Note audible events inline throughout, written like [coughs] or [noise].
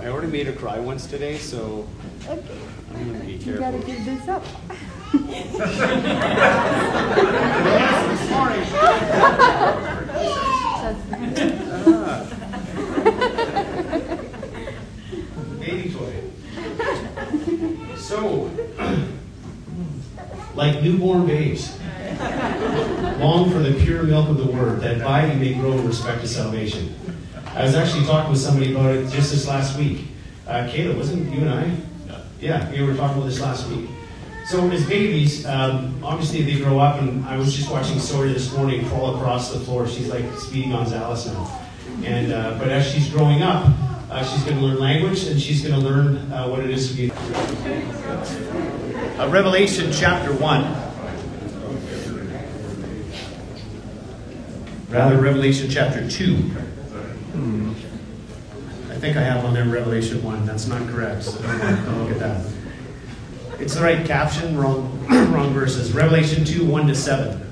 I already made her cry once today, so Okay. I'm gonna be You gotta give this up. Baby toy. So, like newborn babes, long for the pure milk of the word, that by you may grow in respect to salvation. I was actually talking with somebody about it just this last week. Uh, Kayla, wasn't you and I? Yeah, we were talking about this last week. So as babies, um, obviously they grow up, and I was just watching Sawyer this morning crawl across the floor. She's like Speedy Gonzalez now. And uh, but as she's growing up, uh, she's going to learn language, and she's going to learn uh, what it is to be. Uh, Revelation chapter one. Rather, Revelation chapter two. I think I have on there Revelation 1. That's not correct. So don't, don't look at that. It's the right caption, wrong, [clears throat] wrong verses. Revelation 2, 1 to 7.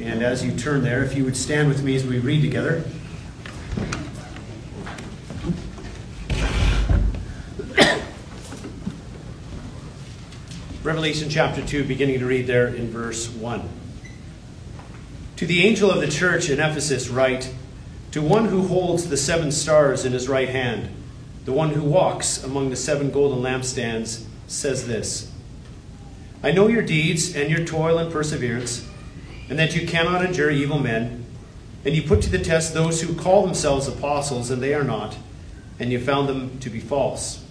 And as you turn there, if you would stand with me as we read together. [coughs] Revelation chapter 2, beginning to read there in verse 1. To the angel of the church in Ephesus, write To one who holds the seven stars in his right hand, the one who walks among the seven golden lampstands, says this I know your deeds and your toil and perseverance, and that you cannot endure evil men, and you put to the test those who call themselves apostles, and they are not, and you found them to be false.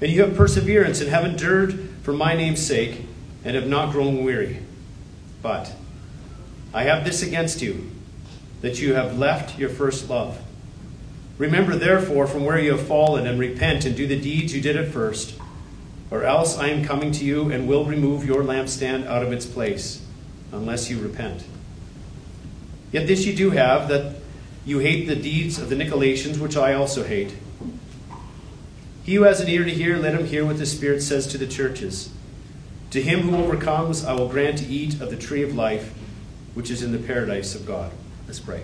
And you have perseverance and have endured for my name's sake, and have not grown weary. But I have this against you, that you have left your first love. Remember, therefore, from where you have fallen, and repent and do the deeds you did at first, or else I am coming to you and will remove your lampstand out of its place, unless you repent. Yet this you do have, that you hate the deeds of the Nicolaitans, which I also hate. He who has an ear to hear, let him hear what the Spirit says to the churches. To him who overcomes, I will grant to eat of the tree of life, which is in the paradise of God. Let's pray.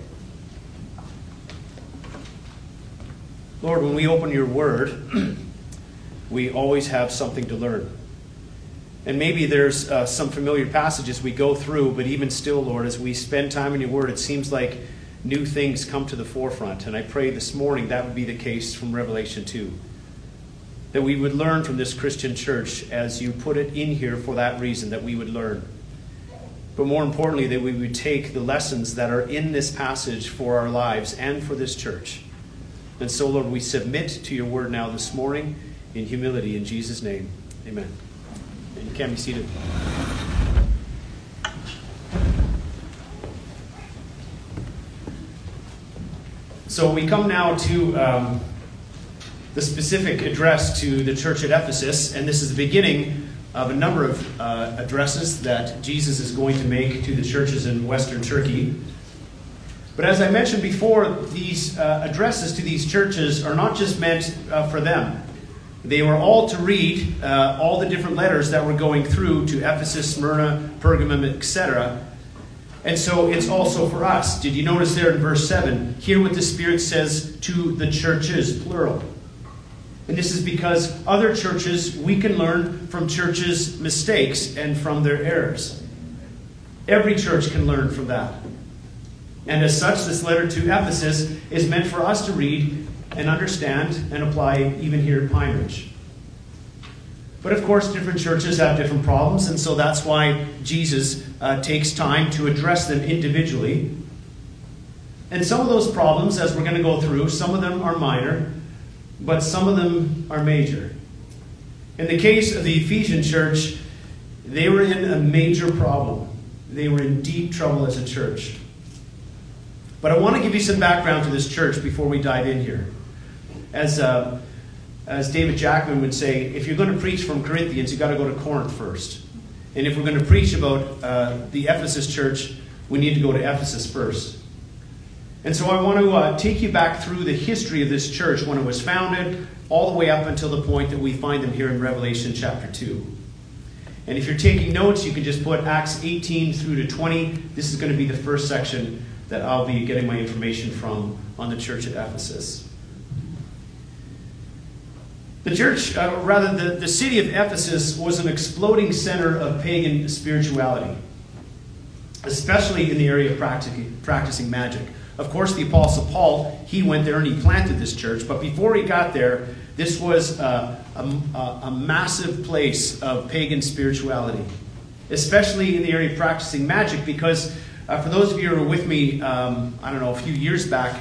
Lord, when we open your word, [clears throat] we always have something to learn. And maybe there's uh, some familiar passages we go through, but even still, Lord, as we spend time in your word, it seems like new things come to the forefront. And I pray this morning that would be the case from Revelation 2. That we would learn from this Christian church as you put it in here for that reason, that we would learn. But more importantly, that we would take the lessons that are in this passage for our lives and for this church. And so, Lord, we submit to your word now this morning in humility in Jesus' name. Amen. And you can be seated. So we come now to um, the specific address to the church at Ephesus, and this is the beginning of a number of uh, addresses that Jesus is going to make to the churches in Western Turkey. But as I mentioned before, these uh, addresses to these churches are not just meant uh, for them. They were all to read uh, all the different letters that were going through to Ephesus, Smyrna, Pergamum, etc. And so it's also for us. Did you notice there in verse 7? Hear what the Spirit says to the churches, plural. And this is because other churches, we can learn from churches' mistakes and from their errors. Every church can learn from that. And as such, this letter to Ephesus is meant for us to read and understand and apply even here at Pine Ridge. But of course, different churches have different problems, and so that's why Jesus uh, takes time to address them individually. And some of those problems, as we're going to go through, some of them are minor, but some of them are major. In the case of the Ephesian church, they were in a major problem. They were in deep trouble as a church. But I want to give you some background to this church before we dive in here. As, uh, as David Jackman would say, if you're going to preach from Corinthians, you've got to go to Corinth first. And if we're going to preach about uh, the Ephesus church, we need to go to Ephesus first. And so I want to uh, take you back through the history of this church when it was founded, all the way up until the point that we find them here in Revelation chapter 2. And if you're taking notes, you can just put Acts 18 through to 20. This is going to be the first section that I'll be getting my information from on the church at Ephesus. The church, uh, rather, the, the city of Ephesus was an exploding center of pagan spirituality, especially in the area of practicing, practicing magic. Of course, the Apostle Paul, he went there and he planted this church, but before he got there, this was a, a, a massive place of pagan spirituality, especially in the area of practicing magic, because uh, for those of you who were with me, um, I don't know, a few years back,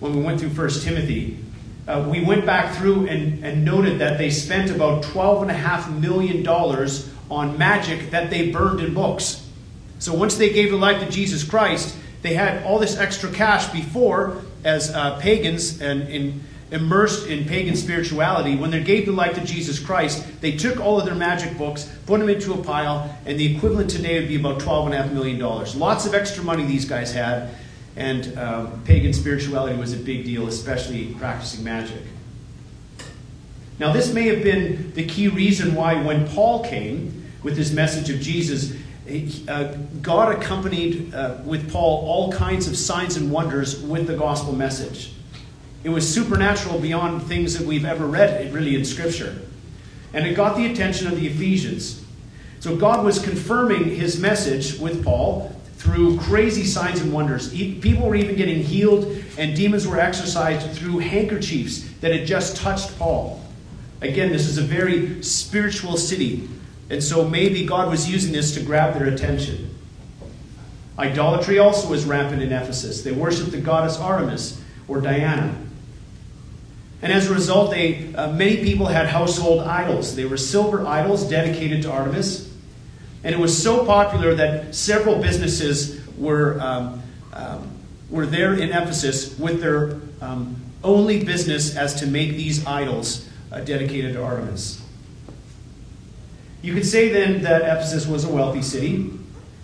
when we went through First Timothy, uh, we went back through and, and noted that they spent about $12.5 million on magic that they burned in books. So once they gave their life to Jesus Christ, they had all this extra cash before as uh, pagans and in, immersed in pagan spirituality. When they gave their life to Jesus Christ, they took all of their magic books, put them into a pile, and the equivalent today would be about $12.5 million. Lots of extra money these guys had, and um, pagan spirituality was a big deal, especially practicing magic. Now, this may have been the key reason why, when Paul came with his message of Jesus, uh, God accompanied uh, with Paul all kinds of signs and wonders with the gospel message. It was supernatural beyond things that we've ever read, really, in Scripture. And it got the attention of the Ephesians. So God was confirming his message with Paul through crazy signs and wonders. People were even getting healed, and demons were exorcised through handkerchiefs that had just touched Paul. Again, this is a very spiritual city, and so maybe God was using this to grab their attention. Idolatry also was rampant in Ephesus. They worshiped the goddess Artemis or Diana. And as a result, they, uh, many people had household idols. They were silver idols dedicated to Artemis. And it was so popular that several businesses were, um, um, were there in Ephesus with their um, only business as to make these idols uh, dedicated to Artemis. You could say then that Ephesus was a wealthy city,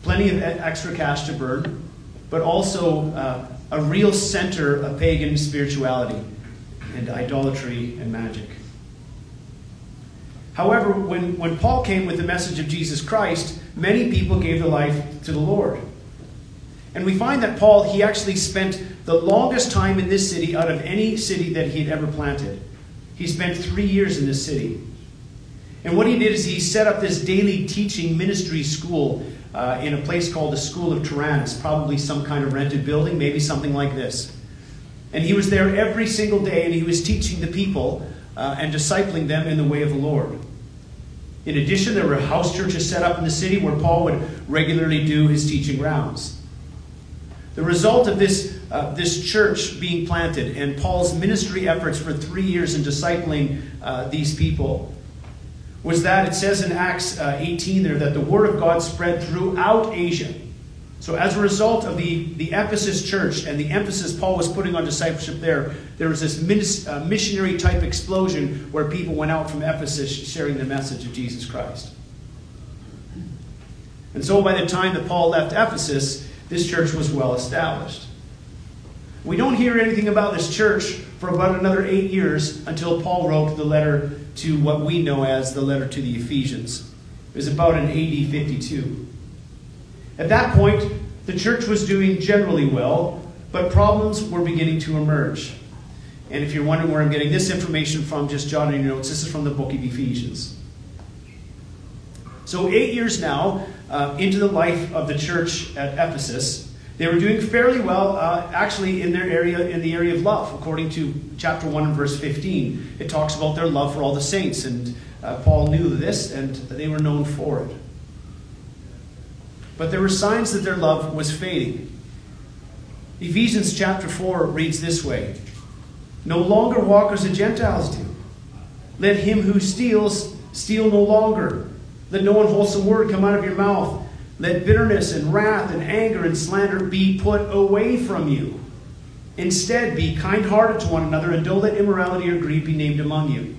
plenty of extra cash to burn, but also uh, a real center of pagan spirituality and idolatry and magic. However, when, when Paul came with the message of Jesus Christ, many people gave their life to the Lord. And we find that Paul, he actually spent the longest time in this city out of any city that he had ever planted. He spent three years in this city. And what he did is he set up this daily teaching ministry school uh, in a place called the School of Tyrannus, probably some kind of rented building, maybe something like this. And he was there every single day and he was teaching the people uh, and discipling them in the way of the Lord. In addition, there were house churches set up in the city where Paul would regularly do his teaching rounds. The result of this, uh, this church being planted and Paul's ministry efforts for three years in discipling uh, these people was that it says in Acts uh, 18 there that the word of God spread throughout Asia. So, as a result of the, the Ephesus church and the emphasis Paul was putting on discipleship there, there was this uh, missionary type explosion where people went out from Ephesus sharing the message of Jesus Christ. And so, by the time that Paul left Ephesus, this church was well established. We don't hear anything about this church for about another eight years until Paul wrote the letter to what we know as the letter to the Ephesians. It was about in AD 52. At that point, the church was doing generally well, but problems were beginning to emerge. And if you're wondering where I'm getting this information from, just jot in your notes. This is from the book of Ephesians. So, eight years now uh, into the life of the church at Ephesus, they were doing fairly well, uh, actually, in their area, in the area of love. According to chapter 1 and verse 15, it talks about their love for all the saints. And uh, Paul knew this, and they were known for it. But there were signs that their love was fading. Ephesians chapter 4 reads this way No longer walk as the Gentiles do. Let him who steals steal no longer. Let no unwholesome word come out of your mouth. Let bitterness and wrath and anger and slander be put away from you. Instead, be kind hearted to one another, and don't let immorality or greed be named among you.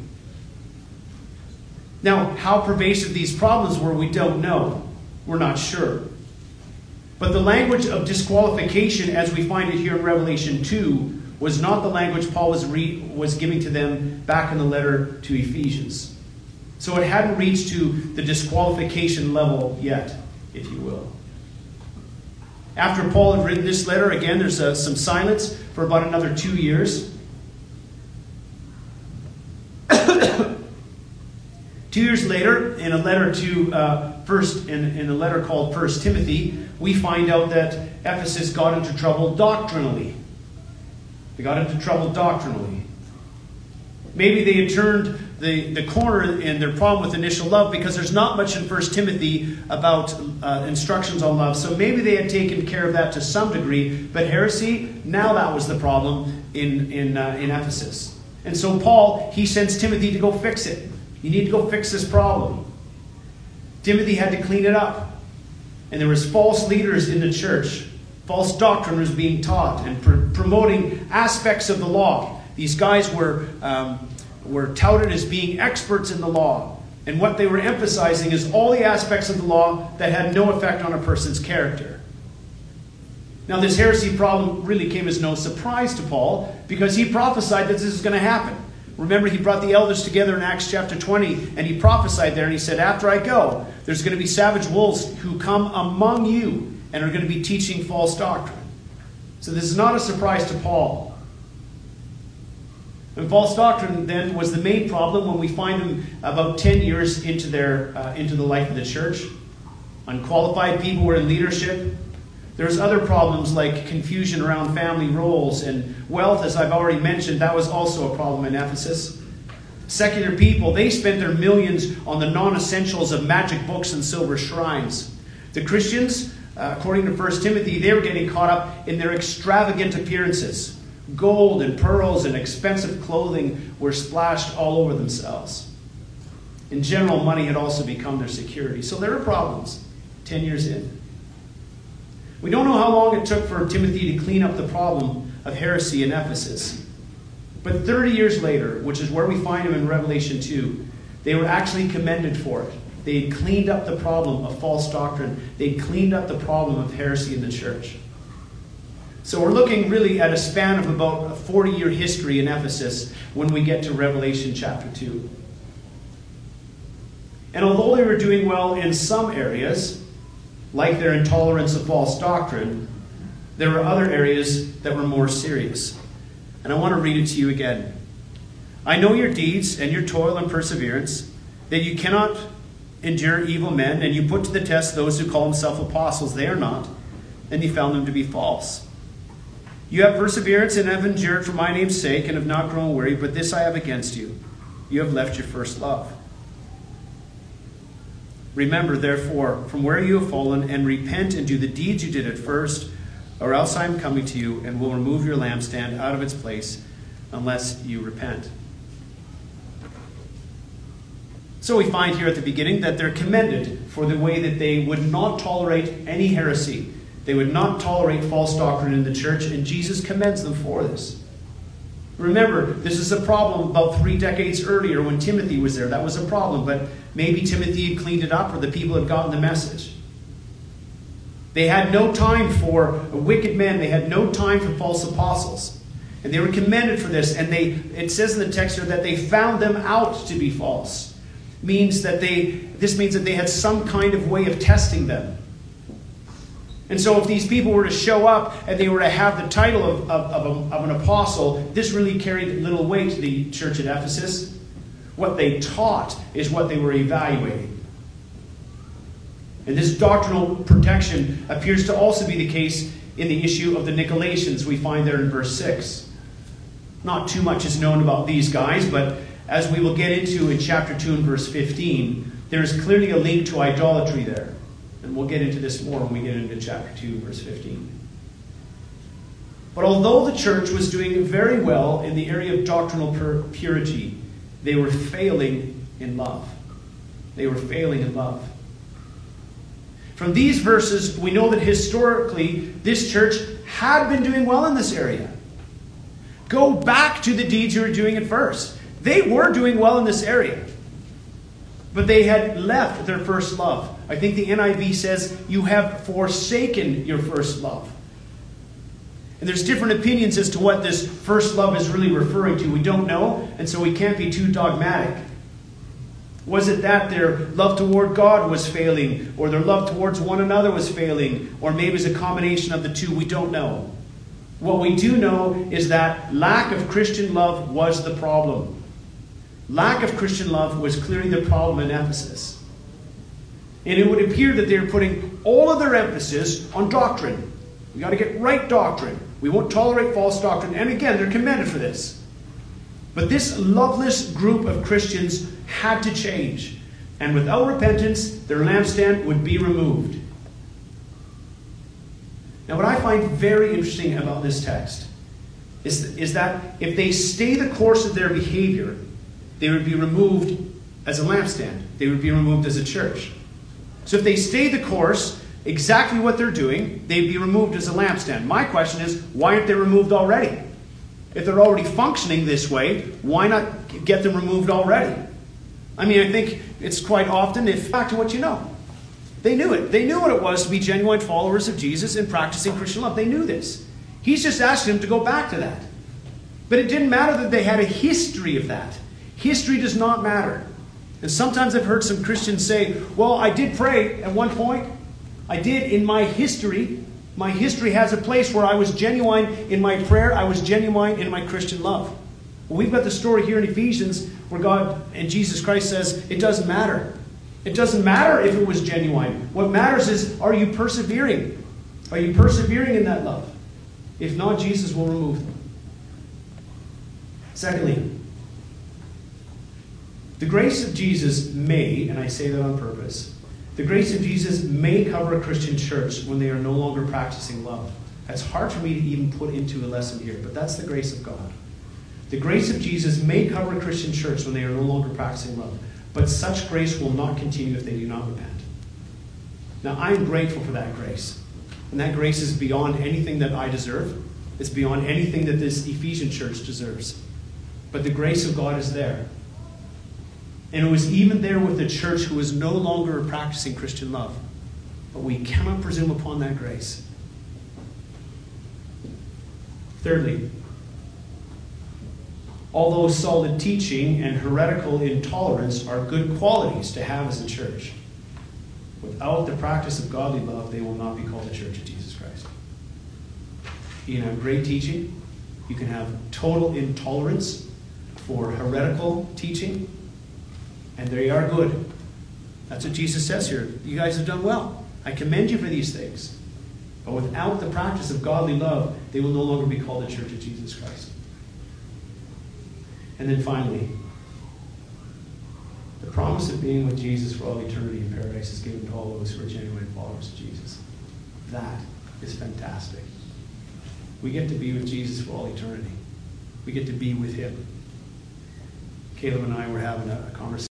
Now, how pervasive these problems were, we don't know. We're not sure. But the language of disqualification, as we find it here in Revelation 2, was not the language Paul was, re- was giving to them back in the letter to Ephesians. So it hadn't reached to the disqualification level yet, if you will. After Paul had written this letter, again, there's uh, some silence for about another two years. [coughs] Two years later, in a letter to uh, first, in, in a letter called First Timothy, we find out that Ephesus got into trouble doctrinally. They got into trouble doctrinally. Maybe they had turned the, the corner in their problem with initial love because there's not much in First Timothy about uh, instructions on love. So maybe they had taken care of that to some degree. But heresy, now that was the problem in, in, uh, in Ephesus. And so Paul, he sends Timothy to go fix it. You need to go fix this problem. Timothy had to clean it up. And there was false leaders in the church. False doctrine was being taught and pr- promoting aspects of the law. These guys were, um, were touted as being experts in the law. And what they were emphasizing is all the aspects of the law that had no effect on a person's character. Now, this heresy problem really came as no surprise to Paul because he prophesied that this is going to happen. Remember, he brought the elders together in Acts chapter 20, and he prophesied there, and he said, After I go, there's going to be savage wolves who come among you and are going to be teaching false doctrine. So this is not a surprise to Paul. And false doctrine then was the main problem when we find them about 10 years into, their, uh, into the life of the church. Unqualified people were in leadership. There's other problems like confusion around family roles and wealth, as I've already mentioned. That was also a problem in Ephesus. Secular people, they spent their millions on the non essentials of magic books and silver shrines. The Christians, uh, according to 1 Timothy, they were getting caught up in their extravagant appearances. Gold and pearls and expensive clothing were splashed all over themselves. In general, money had also become their security. So there are problems 10 years in. We don't know how long it took for Timothy to clean up the problem of heresy in Ephesus. But 30 years later, which is where we find him in Revelation 2, they were actually commended for it. They had cleaned up the problem of false doctrine, they had cleaned up the problem of heresy in the church. So we're looking really at a span of about a 40 year history in Ephesus when we get to Revelation chapter 2. And although they were doing well in some areas, like their intolerance of false doctrine, there were other areas that were more serious. And I want to read it to you again. I know your deeds and your toil and perseverance, that you cannot endure evil men, and you put to the test those who call themselves apostles. They are not, and you found them to be false. You have perseverance and have endured for my name's sake, and have not grown weary, but this I have against you. You have left your first love. Remember, therefore, from where you have fallen, and repent and do the deeds you did at first, or else I am coming to you and will remove your lampstand out of its place unless you repent. So we find here at the beginning that they're commended for the way that they would not tolerate any heresy. They would not tolerate false doctrine in the church, and Jesus commends them for this. Remember, this is a problem about three decades earlier when Timothy was there. That was a problem, but maybe Timothy had cleaned it up or the people had gotten the message. They had no time for a wicked men, they had no time for false apostles. And they were commended for this. And they it says in the text here that they found them out to be false. Means that they this means that they had some kind of way of testing them. And so, if these people were to show up and they were to have the title of, of, of, a, of, an apostle, this really carried little weight to the church at Ephesus. What they taught is what they were evaluating. And this doctrinal protection appears to also be the case in the issue of the Nicolaitans, we find there in verse 6. Not too much is known about these guys, but as we will get into in chapter 2 and verse 15, there is clearly a link to idolatry there. And we'll get into this more when we get into chapter 2, verse 15. But although the church was doing very well in the area of doctrinal purity, they were failing in love. They were failing in love. From these verses, we know that historically this church had been doing well in this area. Go back to the deeds you were doing at first. They were doing well in this area. But they had left their first love. I think the NIV says, You have forsaken your first love. And there's different opinions as to what this first love is really referring to. We don't know, and so we can't be too dogmatic. Was it that their love toward God was failing, or their love towards one another was failing, or maybe it's a combination of the two? We don't know. What we do know is that lack of Christian love was the problem. lack of Christian love was clearly the problem in Ephesus. And it would appear that they're putting all of their emphasis on doctrine. We got to get right doctrine. We won't tolerate false doctrine. And again, they're commended for this. But this loveless group of Christians had to change. And without repentance, their lampstand would be removed. Now, what I find very interesting about this text is, is that if they stay the course of their behavior, they would be removed as a lampstand, they would be removed as a church. So if they stay the course, exactly what they're doing, they'd be removed as a lampstand. My question is, why aren't they removed already? If they're already functioning this way, why not get them removed already? I mean, I think it's quite often, if back to what you know. They knew it. They knew what it was to be genuine followers of Jesus and practicing Christian love. They knew this. He's just asking them to go back to that. But it didn't matter that they had a history of that. History does not matter. And sometimes I've heard some Christians say, well, I did pray at one point. I did in my history. My history has a place where I was genuine in my prayer, I was genuine in my Christian love. Well, we've got the story here in Ephesians where God and Jesus Christ says it doesn't matter. It doesn't matter if it was genuine. What matters is are you persevering? Are you persevering in that love? If not, Jesus will remove them. Secondly, the grace of Jesus may, and I say that on purpose, the grace of Jesus may cover a Christian church when they are no longer practicing love. That's hard for me to even put into a lesson here, but that's the grace of God. The grace of Jesus may cover a Christian church when they are no longer practicing love, but such grace will not continue if they do not repent. Now, I'm grateful for that grace. And that grace is beyond anything that I deserve. It's beyond anything that this Ephesian church deserves. But the grace of God is there. And it was even there with the church who was no longer practicing Christian love. But we cannot presume upon that grace. Thirdly, although solid teaching and heretical intolerance are good qualities to have as a church, without the practice of godly love, they will not be called the church of Jesus Christ. You can have great teaching, you can have total intolerance for heretical teaching, and they are good. That's what Jesus says here. You guys have done well. I commend you for these things. But without the practice of godly love, they will no longer be called the church of Jesus Christ. And then finally, the promise of being with Jesus for all eternity in paradise is given to all those who are genuine followers of Jesus. That is fantastic. We get to be with Jesus for all eternity. We get to be with him. Caleb and I were having a conversation.